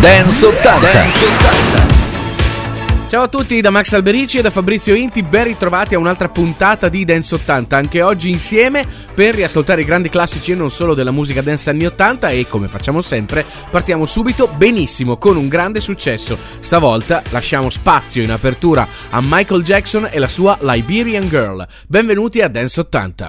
Dance 80. Dance 80. Ciao a tutti da Max Alberici e da Fabrizio Inti, ben ritrovati a un'altra puntata di Dance 80, anche oggi insieme per riascoltare i grandi classici e non solo della musica dance anni 80 e come facciamo sempre partiamo subito benissimo con un grande successo. Stavolta lasciamo spazio in apertura a Michael Jackson e la sua Liberian Girl. Benvenuti a Dance 80.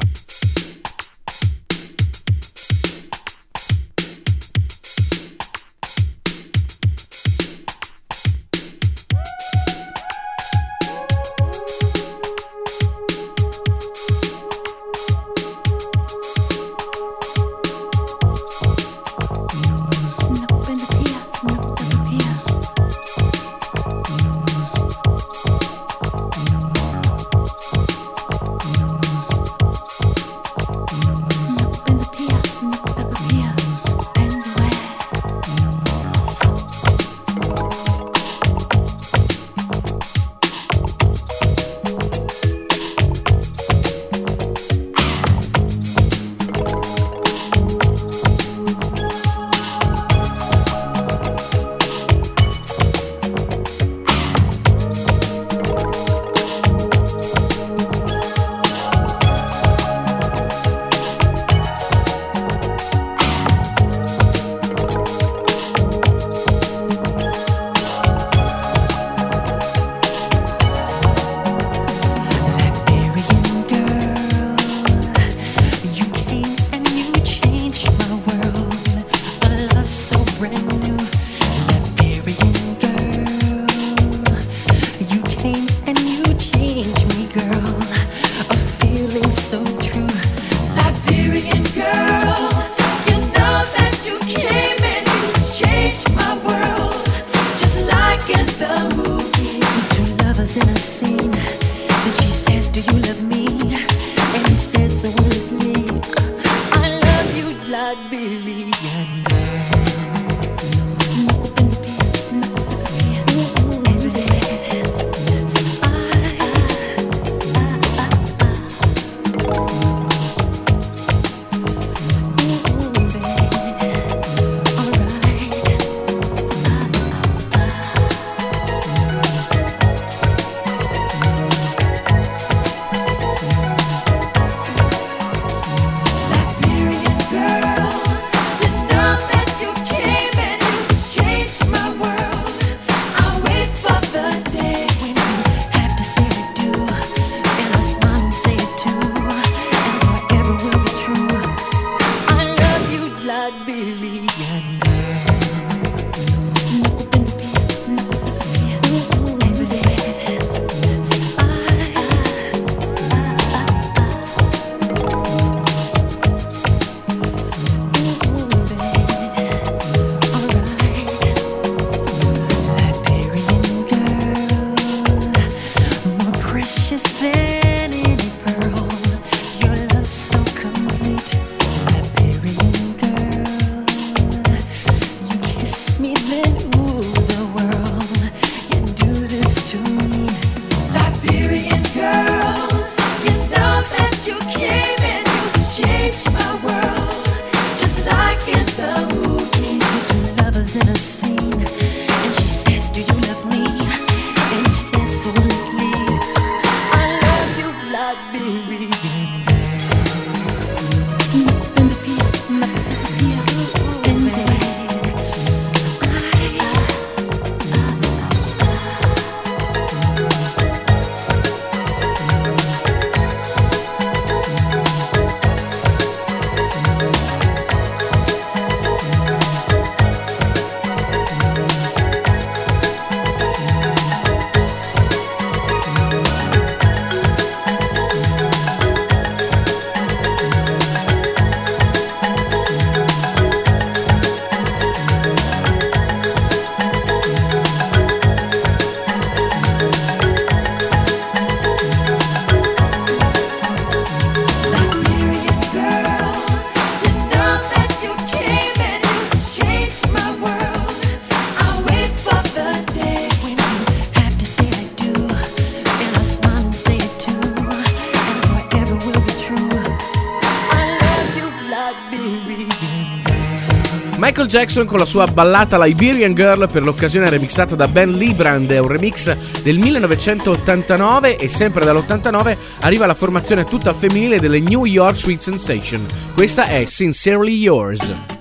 Jackson con la sua ballata Liberian Girl per l'occasione remixata da Ben Librand, è un remix del 1989 e sempre dall'89 arriva la formazione tutta femminile delle New York Sweet Sensation. Questa è Sincerely Yours.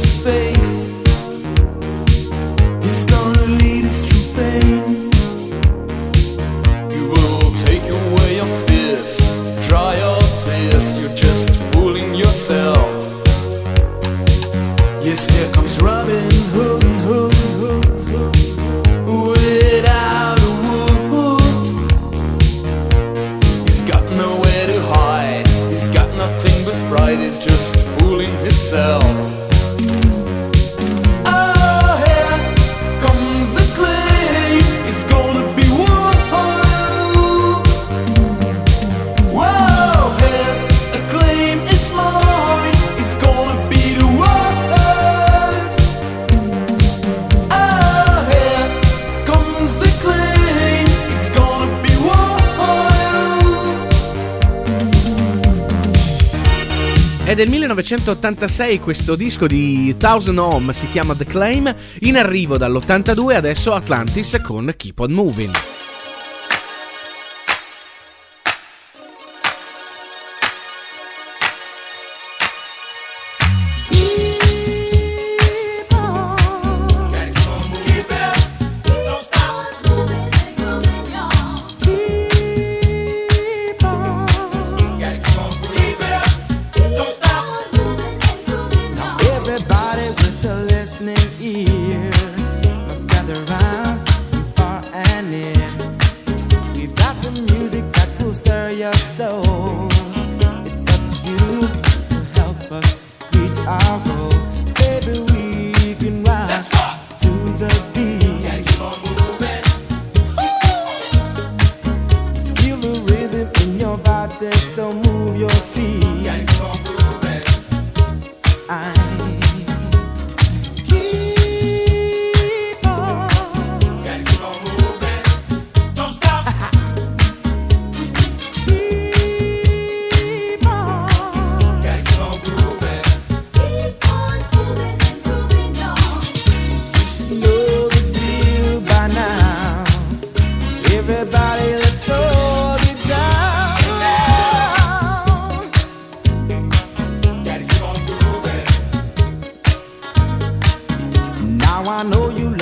Del 1986 questo disco di Thousand Home si chiama The Claim, in arrivo dall'82 adesso Atlantis con Keep On Moving. Dance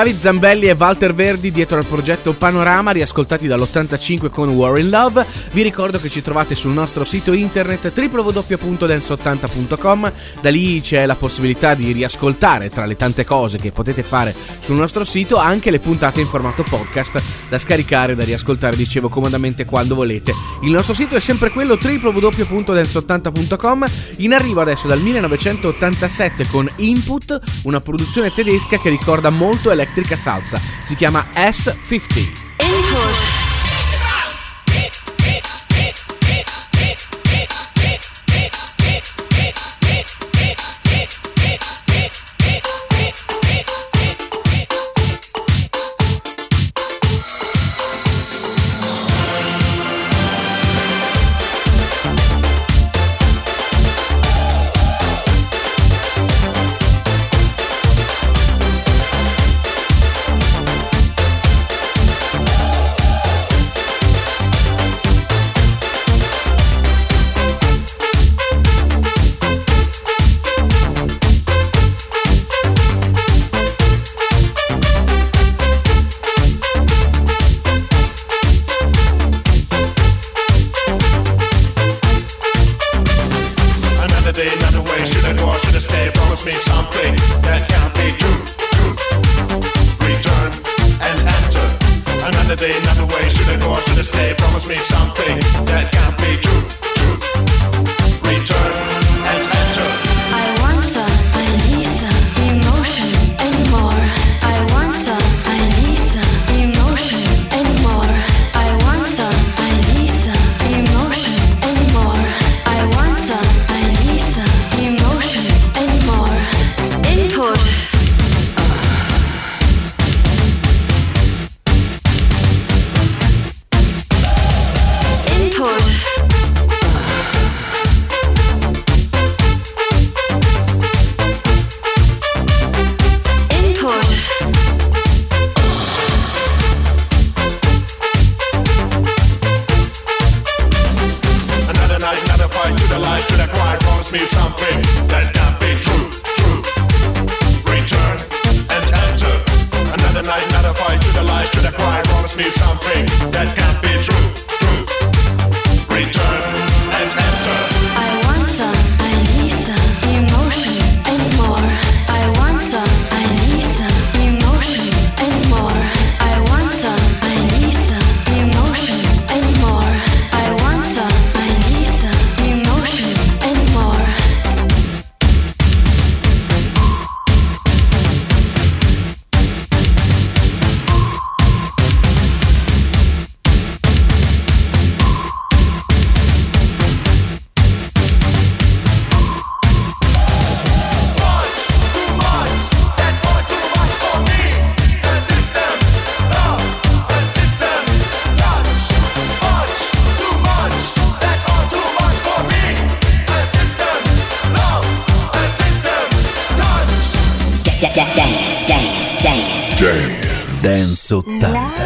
David Zambelli e Walter Verdi dietro al progetto Panorama, riascoltati dall'85 con War in Love. Vi ricordo che ci trovate sul nostro sito internet www.dance80.com. Da lì c'è la possibilità di riascoltare tra le tante cose che potete fare sul nostro sito anche le puntate in formato podcast da scaricare, da riascoltare, dicevo comodamente quando volete. Il nostro sito è sempre quello www.dance80.com. In arrivo adesso dal 1987 con Input, una produzione tedesca che ricorda molto Electrica Salsa. Si chiama S50. Input. Dance 80.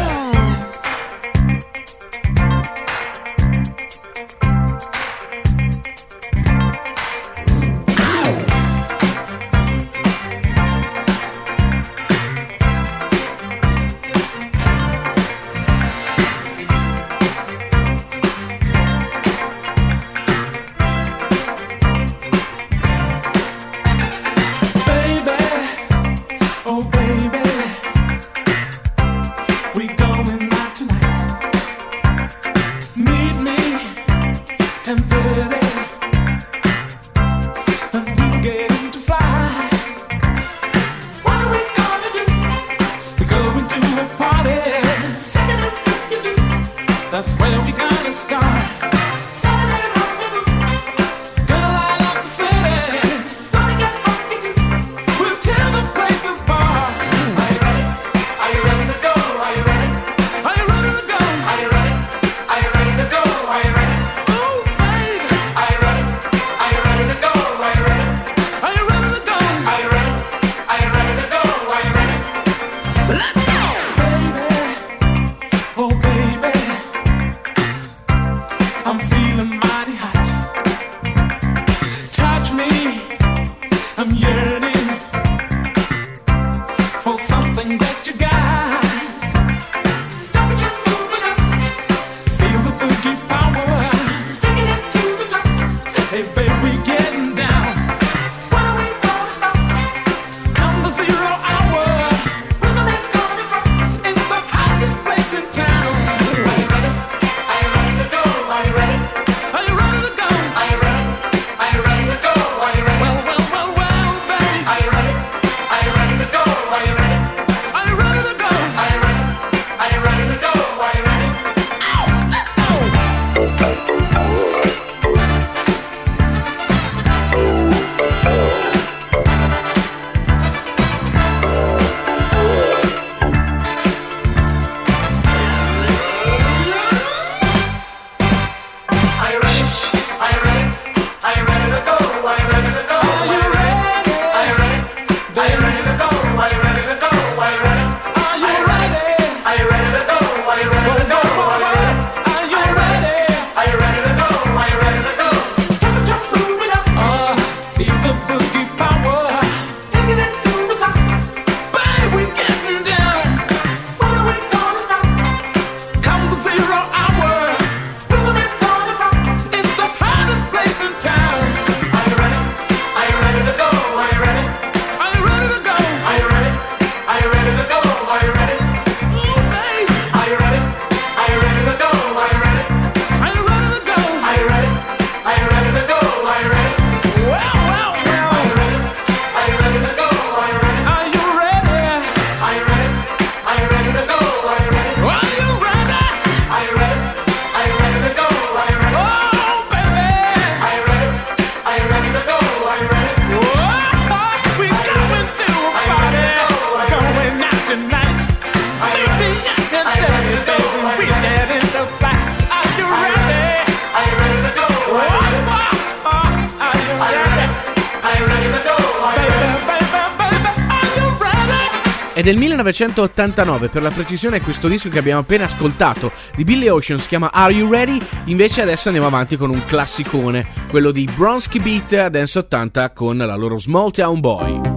1989, per la precisione questo disco che abbiamo appena ascoltato di Billy Ocean si chiama Are You Ready? Invece adesso andiamo avanti con un classicone, quello di Bronski Beat Dance 80 con la loro Small Town Boy.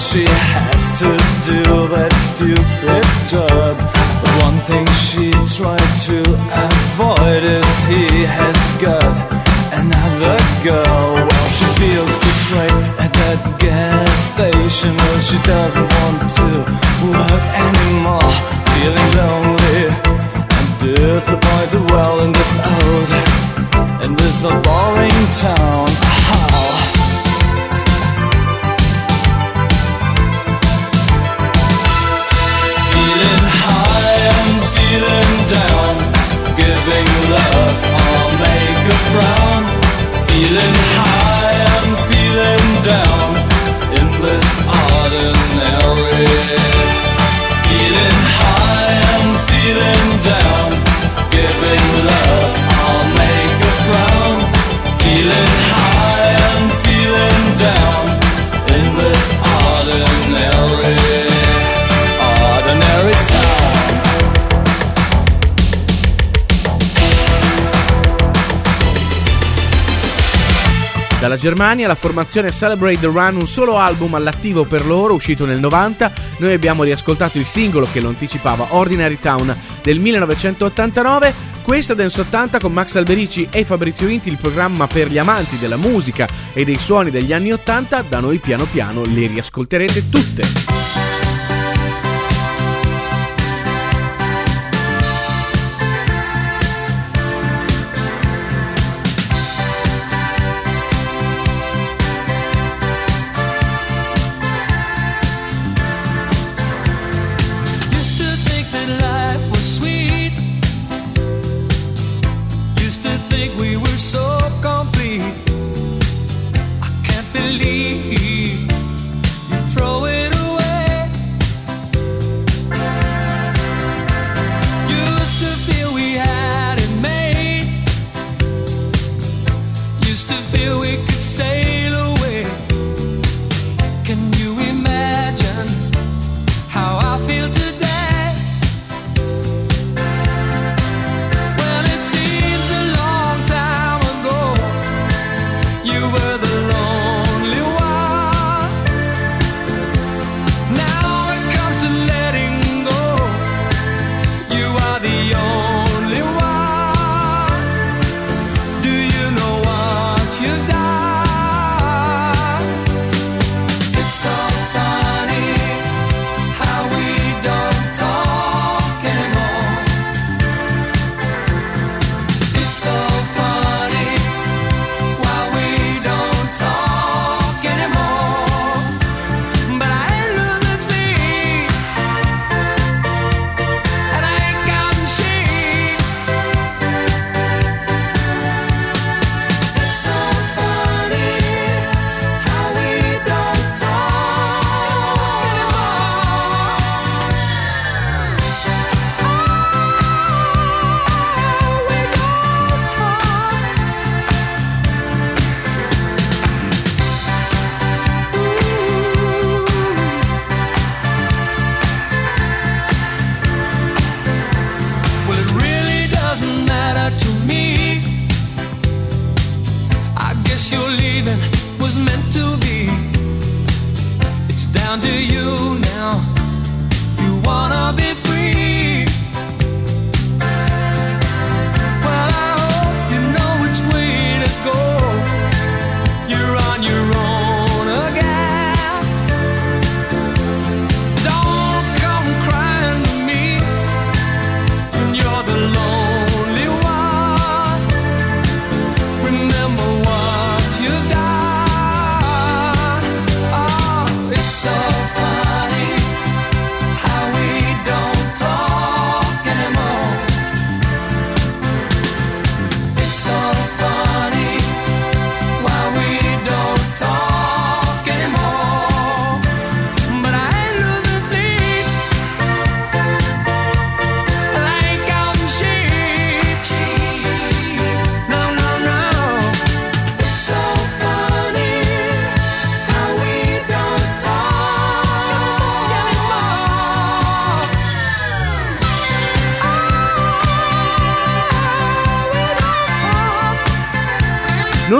She has to do that stupid job. But one thing she tried to avoid is he has got another girl. Well, she feels betrayed at that gas station. Well, she doesn't want to work anymore. Feeling lonely and disappointed. Well, in this old, in this boring town. Giving love I'll make a frown. Feeling high Dalla Germania la formazione Celebrate the Run, un solo album all'attivo per loro, uscito nel 90. Noi abbiamo riascoltato il singolo che lo anticipava, Ordinary Town del 1989. Questa Dance 80 con Max Alberici e Fabrizio Inti, il programma per gli amanti della musica e dei suoni degli anni 80. Da noi piano piano le riascolterete tutte.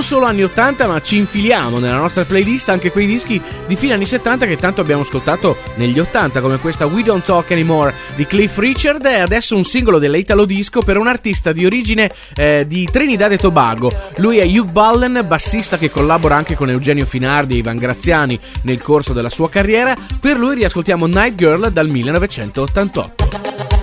Solo anni 80, ma ci infiliamo nella nostra playlist anche quei dischi di fine anni 70 che tanto abbiamo ascoltato negli 80, come questa We Don't Talk Anymore di Cliff Richard e adesso un singolo dell'Italo Disco per un artista di origine eh, di Trinidad e Tobago. Lui è Hugh Ballen, bassista che collabora anche con Eugenio Finardi e Ivan Graziani nel corso della sua carriera. Per lui riascoltiamo Night Girl dal 1988.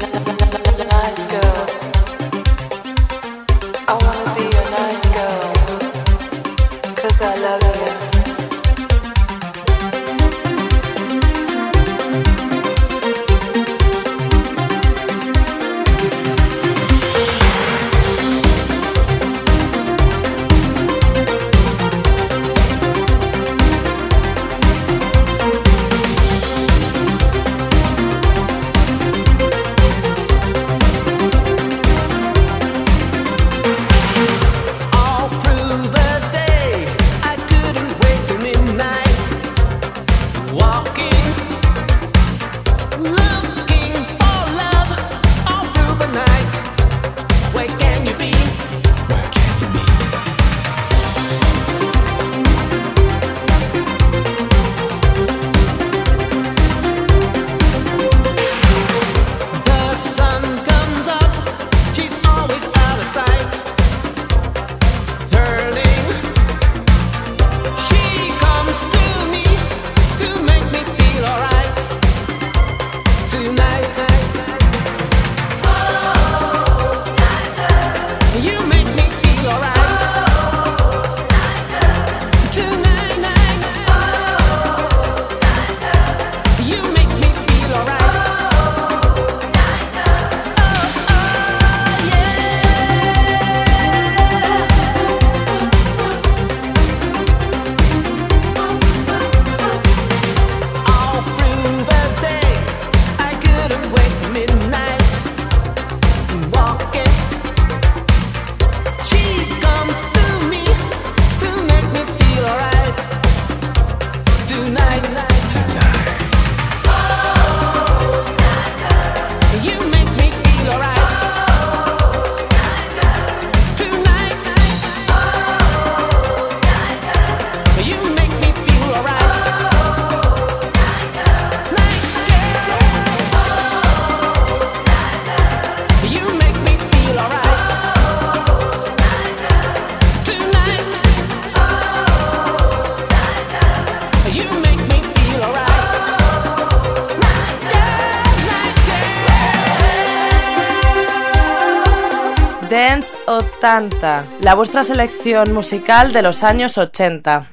La vuestra selección musical de los años 80.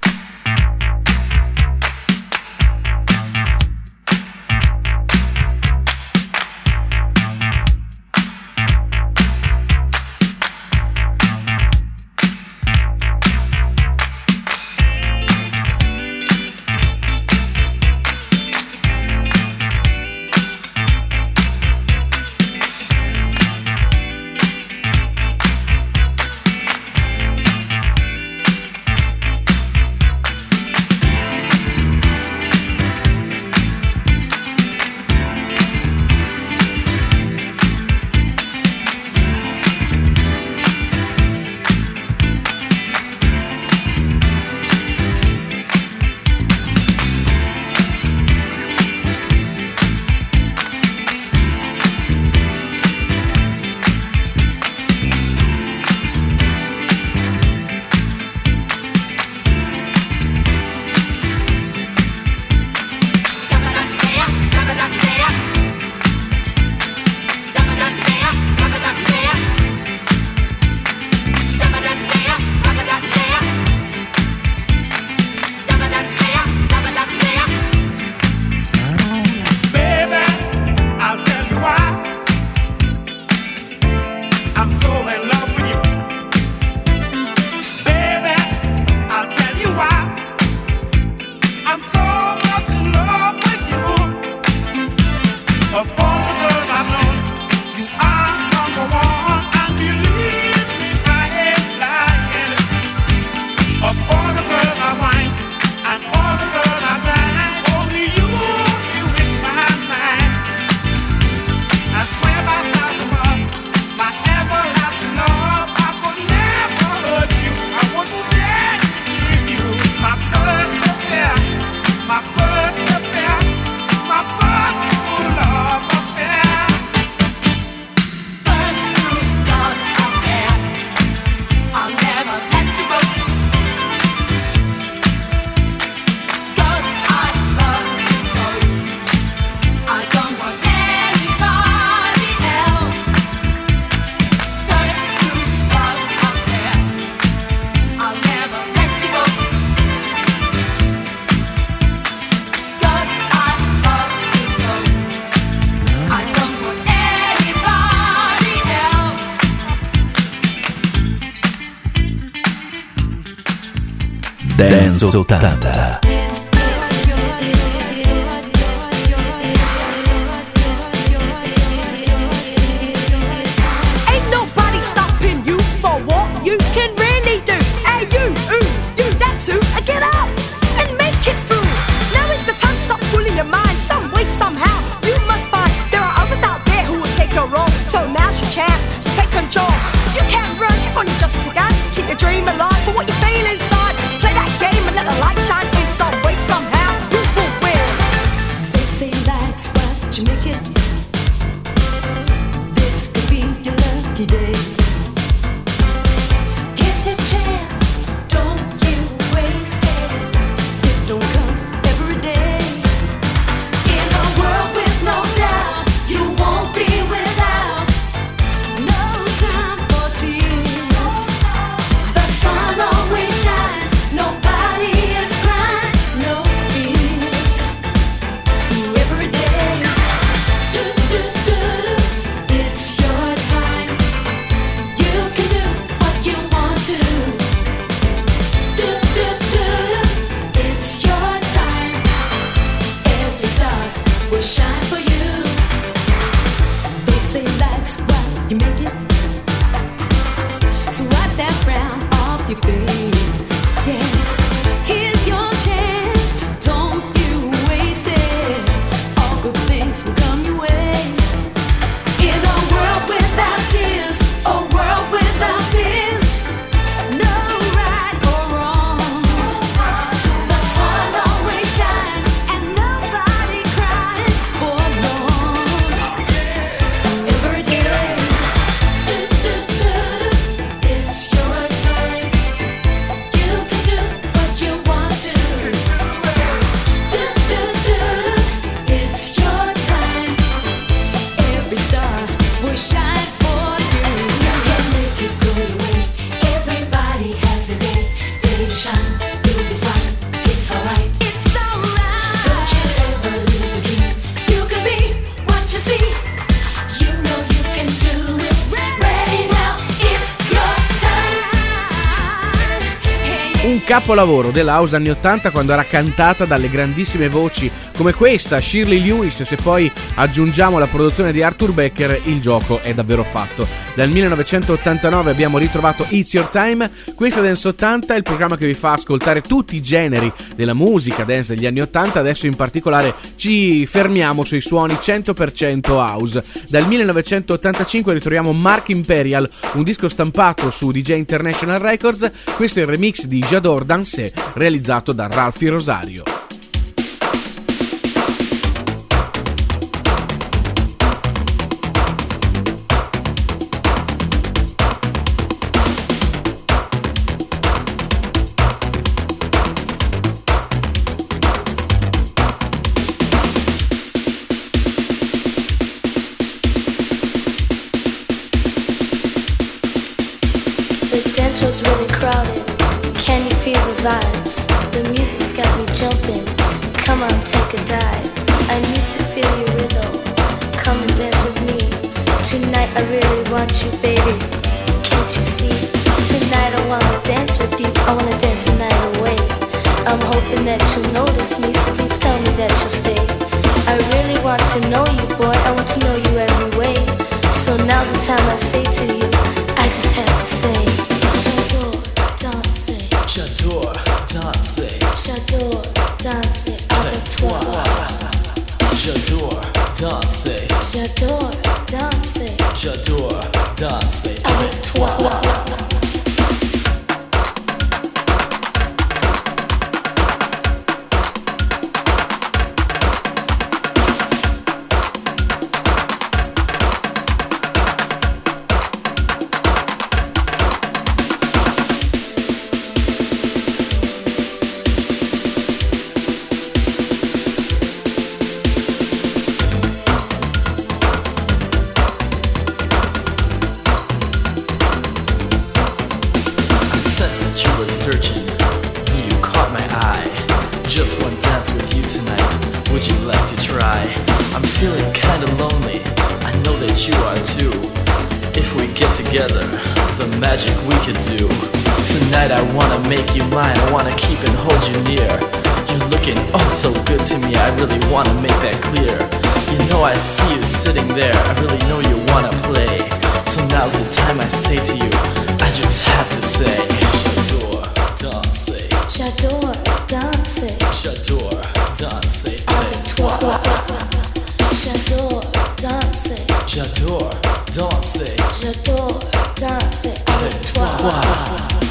80. capolavoro della House anni 80 quando era cantata dalle grandissime voci come questa, Shirley Lewis, se poi aggiungiamo la produzione di Arthur Becker, il gioco è davvero fatto. Dal 1989 abbiamo ritrovato It's Your Time, questa Dance 80 è il programma che vi fa ascoltare tutti i generi della musica dance degli anni 80, adesso in particolare ci fermiamo sui suoni 100% house. Dal 1985 ritroviamo Mark Imperial, un disco stampato su DJ International Records, questo è il remix di Jador Jordan Se realizzato da Ralphie Rosario. together the magic we could do. Tonight I wanna make you mine, I wanna keep and hold you near. You're looking oh so good to me, I really wanna make that clear. You know I see you sitting there, I really know you wanna play. So now's the time I say to you, I just have to say, J'adore danser. J'adore danser. J'adore danser J'adore danser J'adore danser avec toi.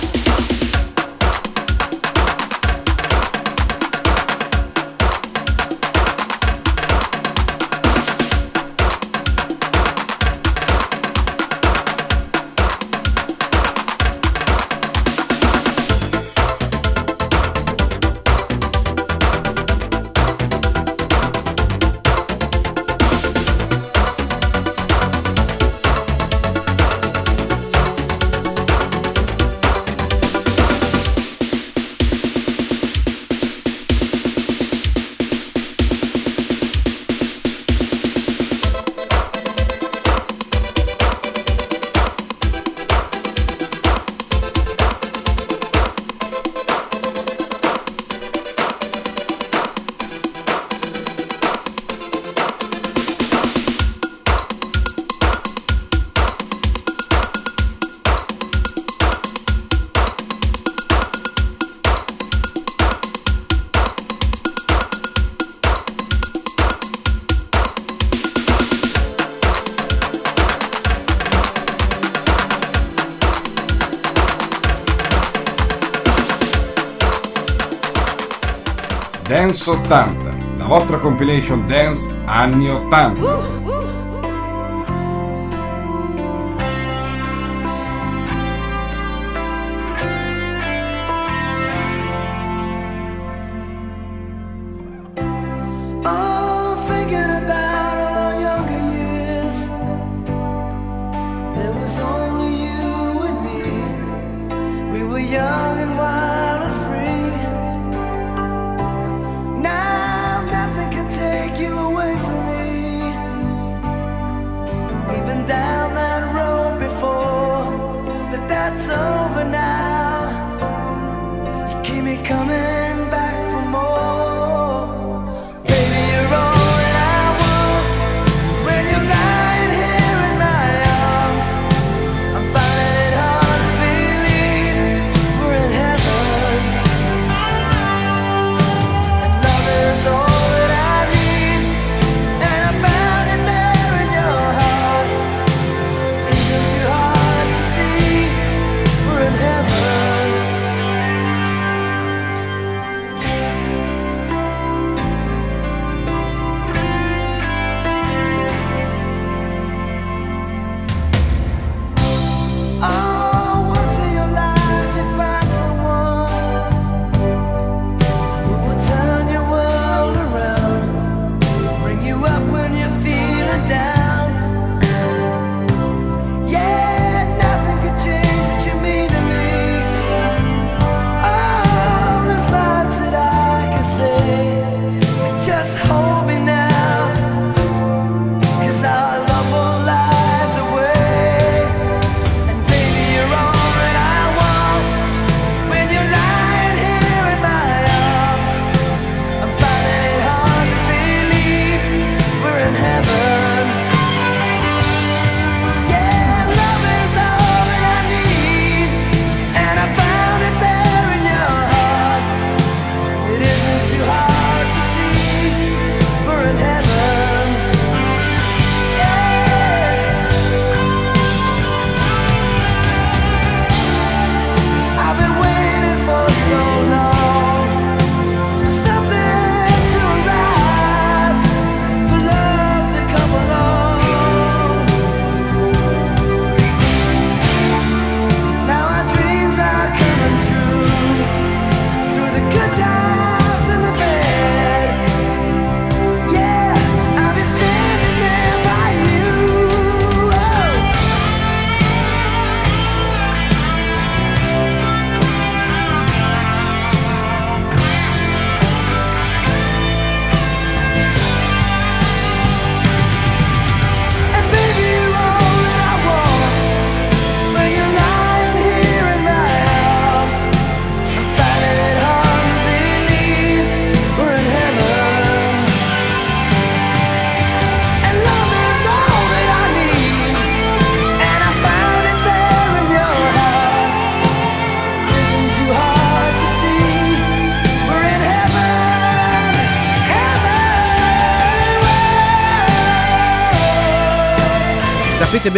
80, la vostra compilation dance anni 80. Oh, thinking about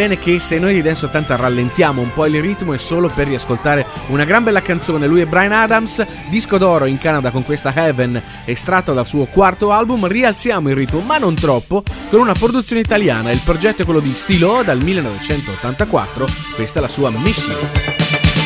bene che se noi di Dance 80 rallentiamo un po' il ritmo è solo per riascoltare una gran bella canzone. Lui è Brian Adams, disco d'oro in Canada con questa Heaven, estratta dal suo quarto album. Rialziamo il ritmo, ma non troppo, con una produzione italiana. Il progetto è quello di Stilo dal 1984. Questa è la sua Mission.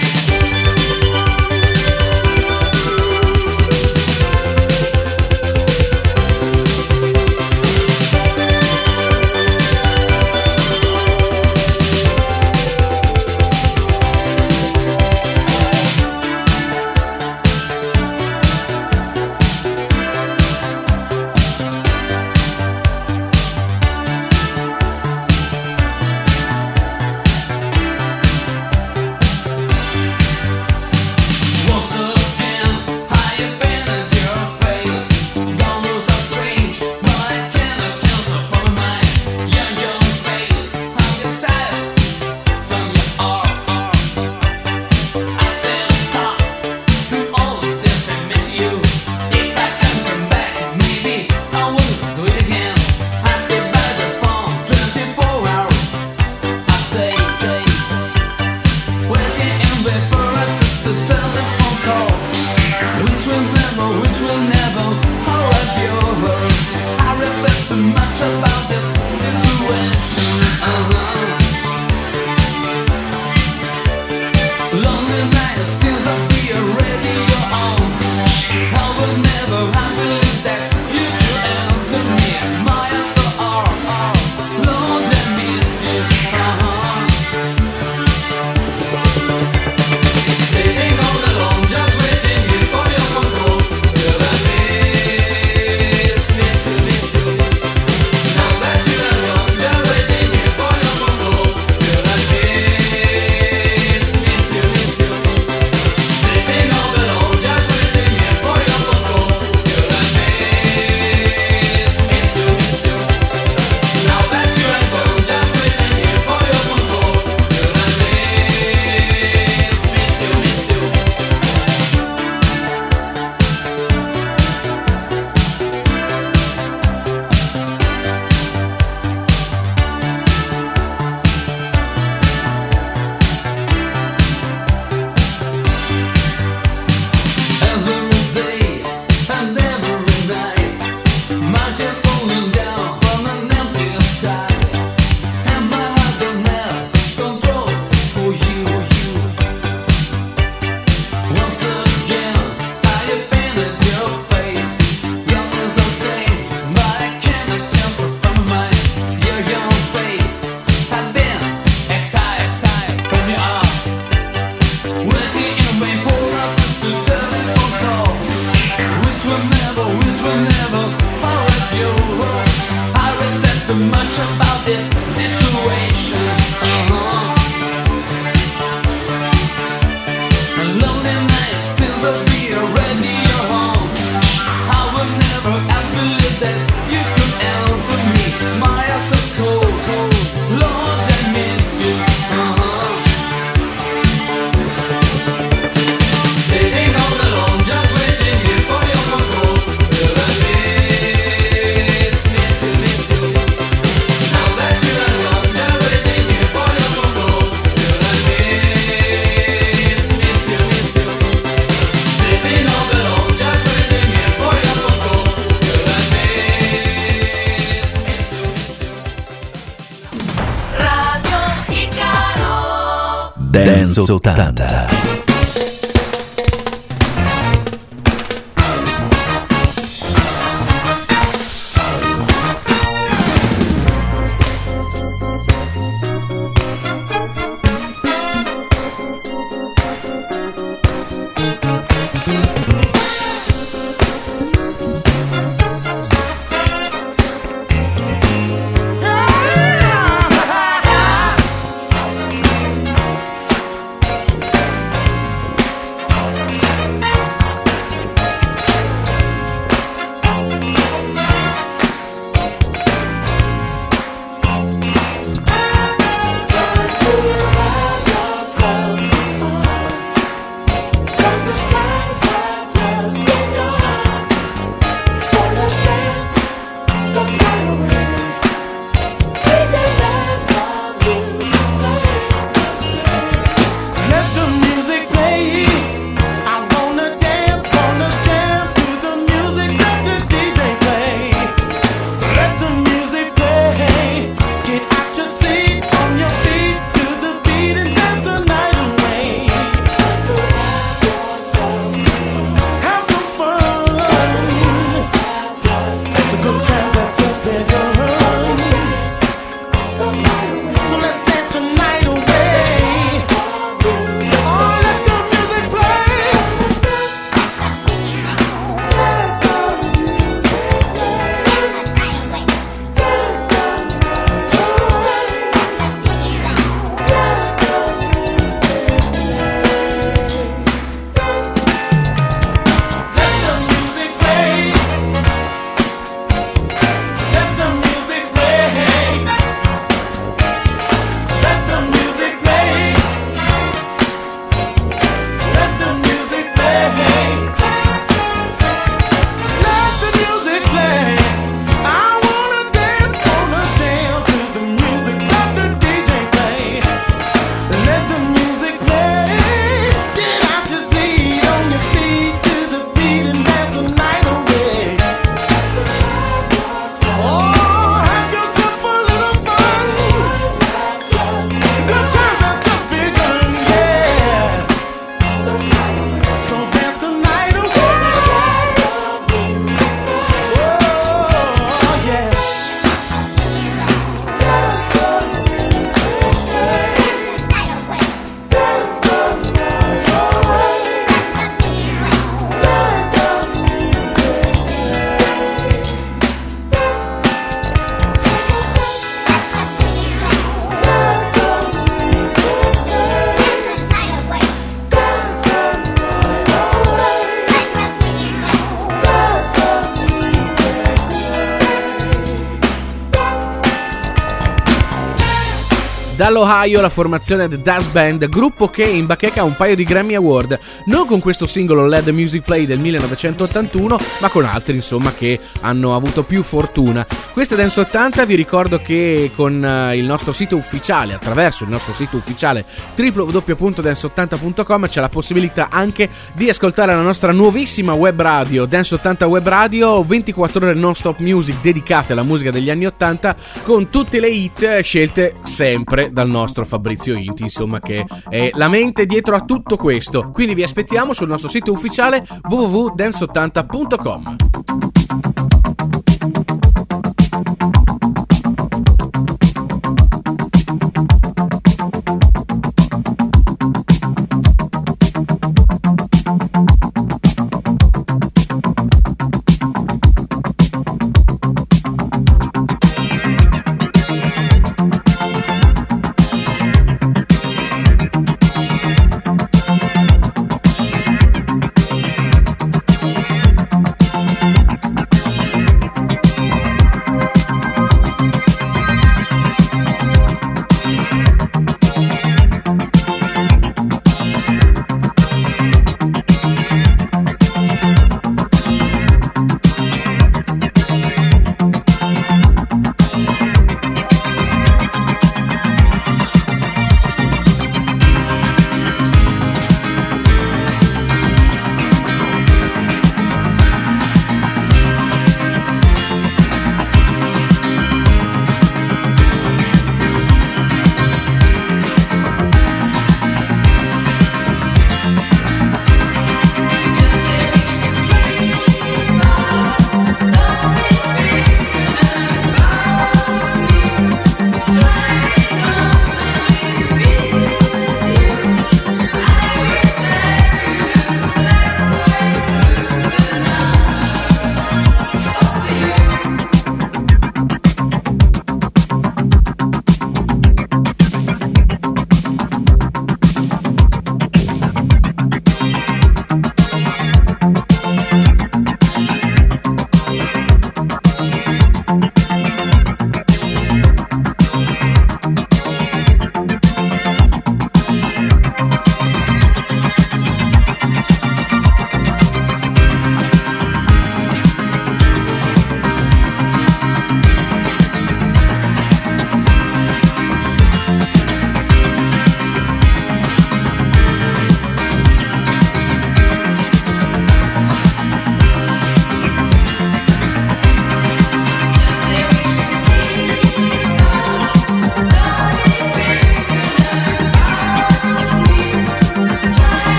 Dall'Ohio la formazione The Dust Band, gruppo che in bacheca ha un paio di Grammy Award, non con questo singolo the Music Play del 1981, ma con altri insomma che hanno avuto più fortuna. Questa è Dance 80, vi ricordo che con eh, il nostro sito ufficiale, attraverso il nostro sito ufficiale www.dance80.com c'è la possibilità anche di ascoltare la nostra nuovissima web radio, Dance 80 Web Radio, 24 ore non stop music dedicate alla musica degli anni 80 con tutte le hit scelte sempre dal nostro Fabrizio Inti, insomma che è la mente dietro a tutto questo. Quindi vi aspettiamo sul nostro sito ufficiale www.dance80.com.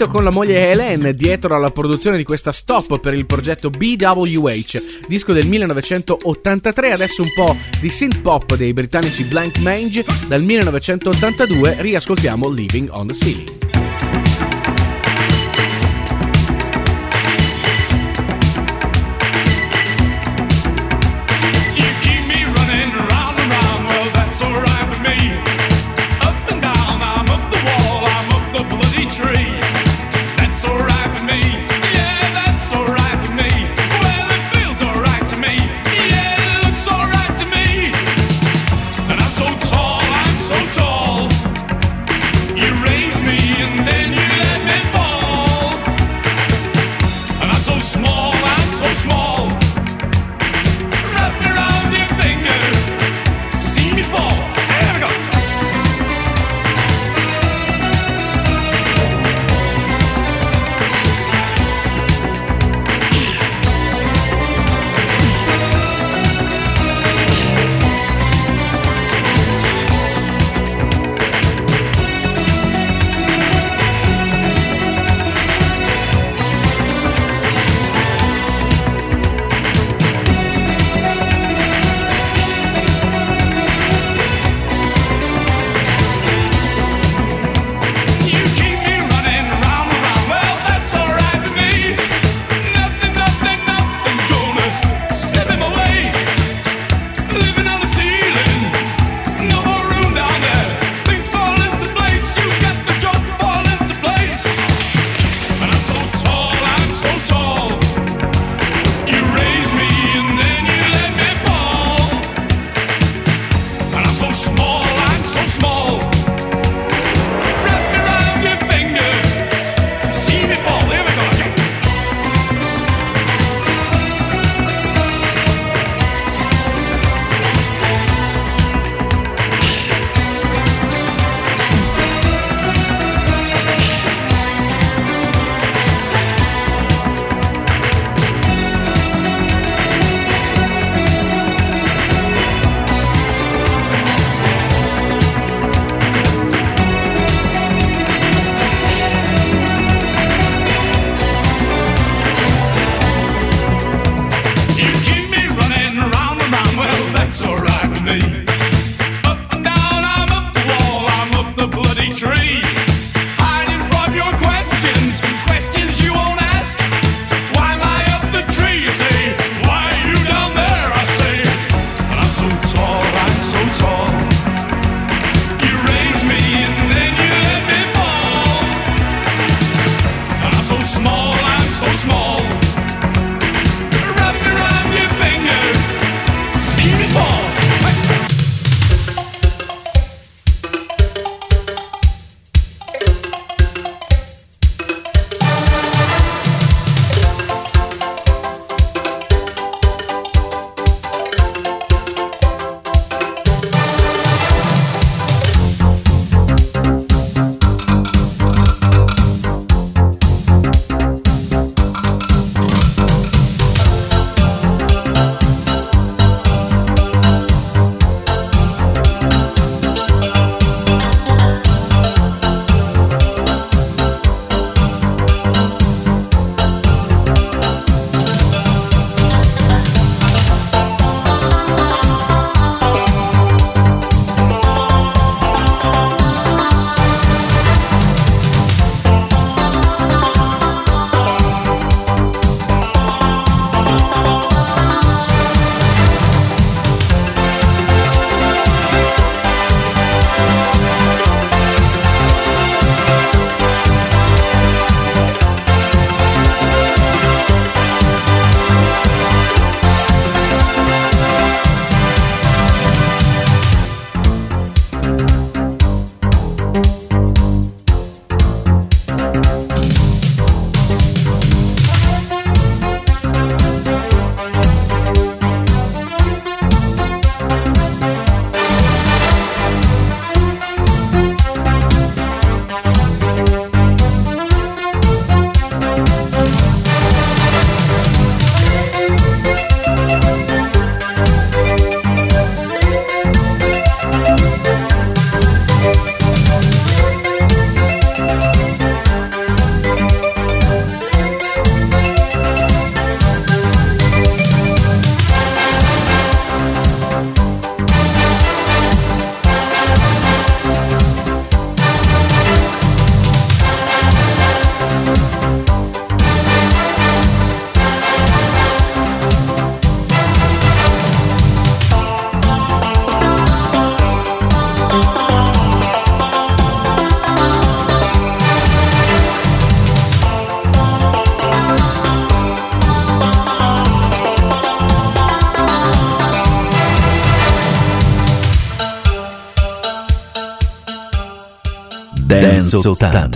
Zito con la moglie Helen dietro alla produzione di questa stop per il progetto BWH, disco del 1983, adesso un po' di synth pop dei britannici Blank Mange, dal 1982 riascoltiamo Living on the Ceiling. seu tempo.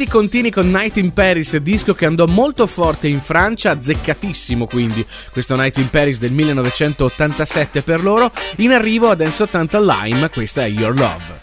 Ragazzi, continui con Night in Paris, disco che andò molto forte in Francia, azzeccatissimo quindi. Questo Night in Paris del 1987 per loro. In arrivo a Dance 80 Lime, questa è Your Love.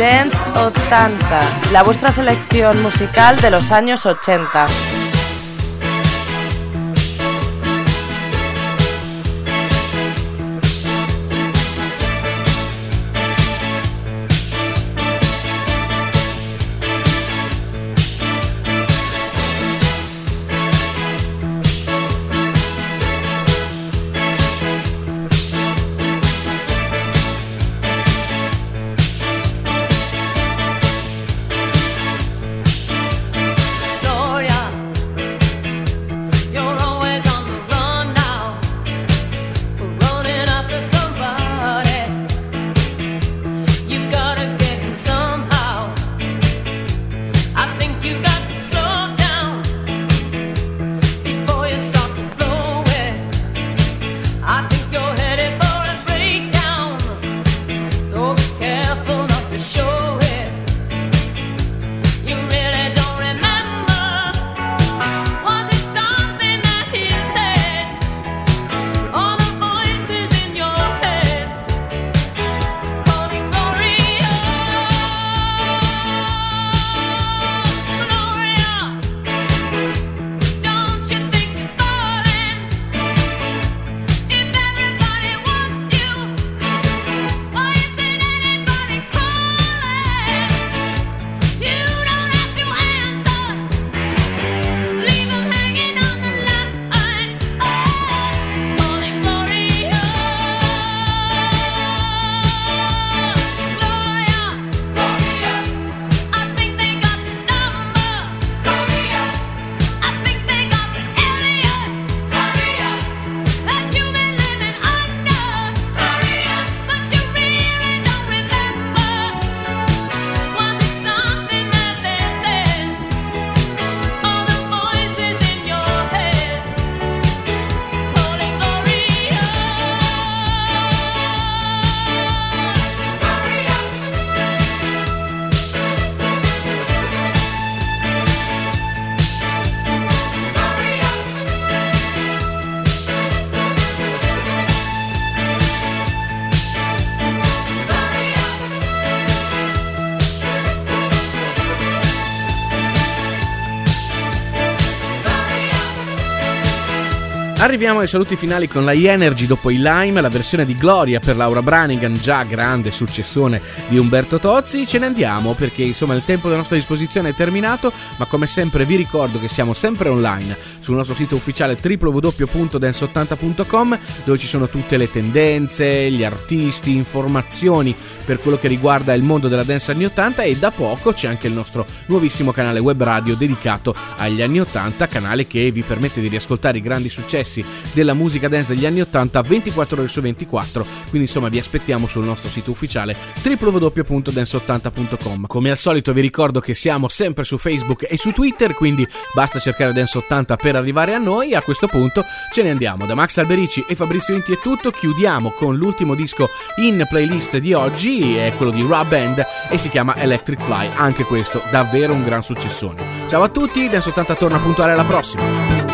Dance 80, la vuestra selección musical de los años 80. Arriviamo ai saluti finali con la Energy dopo il Lime, la versione di Gloria per Laura Branigan, già grande successone di Umberto Tozzi. Ce ne andiamo perché insomma il tempo a nostra disposizione è terminato, ma come sempre vi ricordo che siamo sempre online sul nostro sito ufficiale www.dance80.com dove ci sono tutte le tendenze, gli artisti, informazioni per quello che riguarda il mondo della dance anni 80 e da poco c'è anche il nostro nuovissimo canale web radio dedicato agli anni 80, canale che vi permette di riascoltare i grandi successi della musica dance degli anni 80 24 ore su 24. Quindi insomma vi aspettiamo sul nostro sito ufficiale www.dance80.com. Come al solito vi ricordo che siamo sempre su Facebook e su Twitter, quindi basta cercare Dance 80 per arrivare a noi. A questo punto ce ne andiamo. Da Max Alberici e Fabrizio Inti è tutto. Chiudiamo con l'ultimo disco in playlist di oggi, è quello di Rob Band e si chiama Electric Fly. Anche questo davvero un gran successone. Ciao a tutti, Dance 80 torna puntuale alla prossima.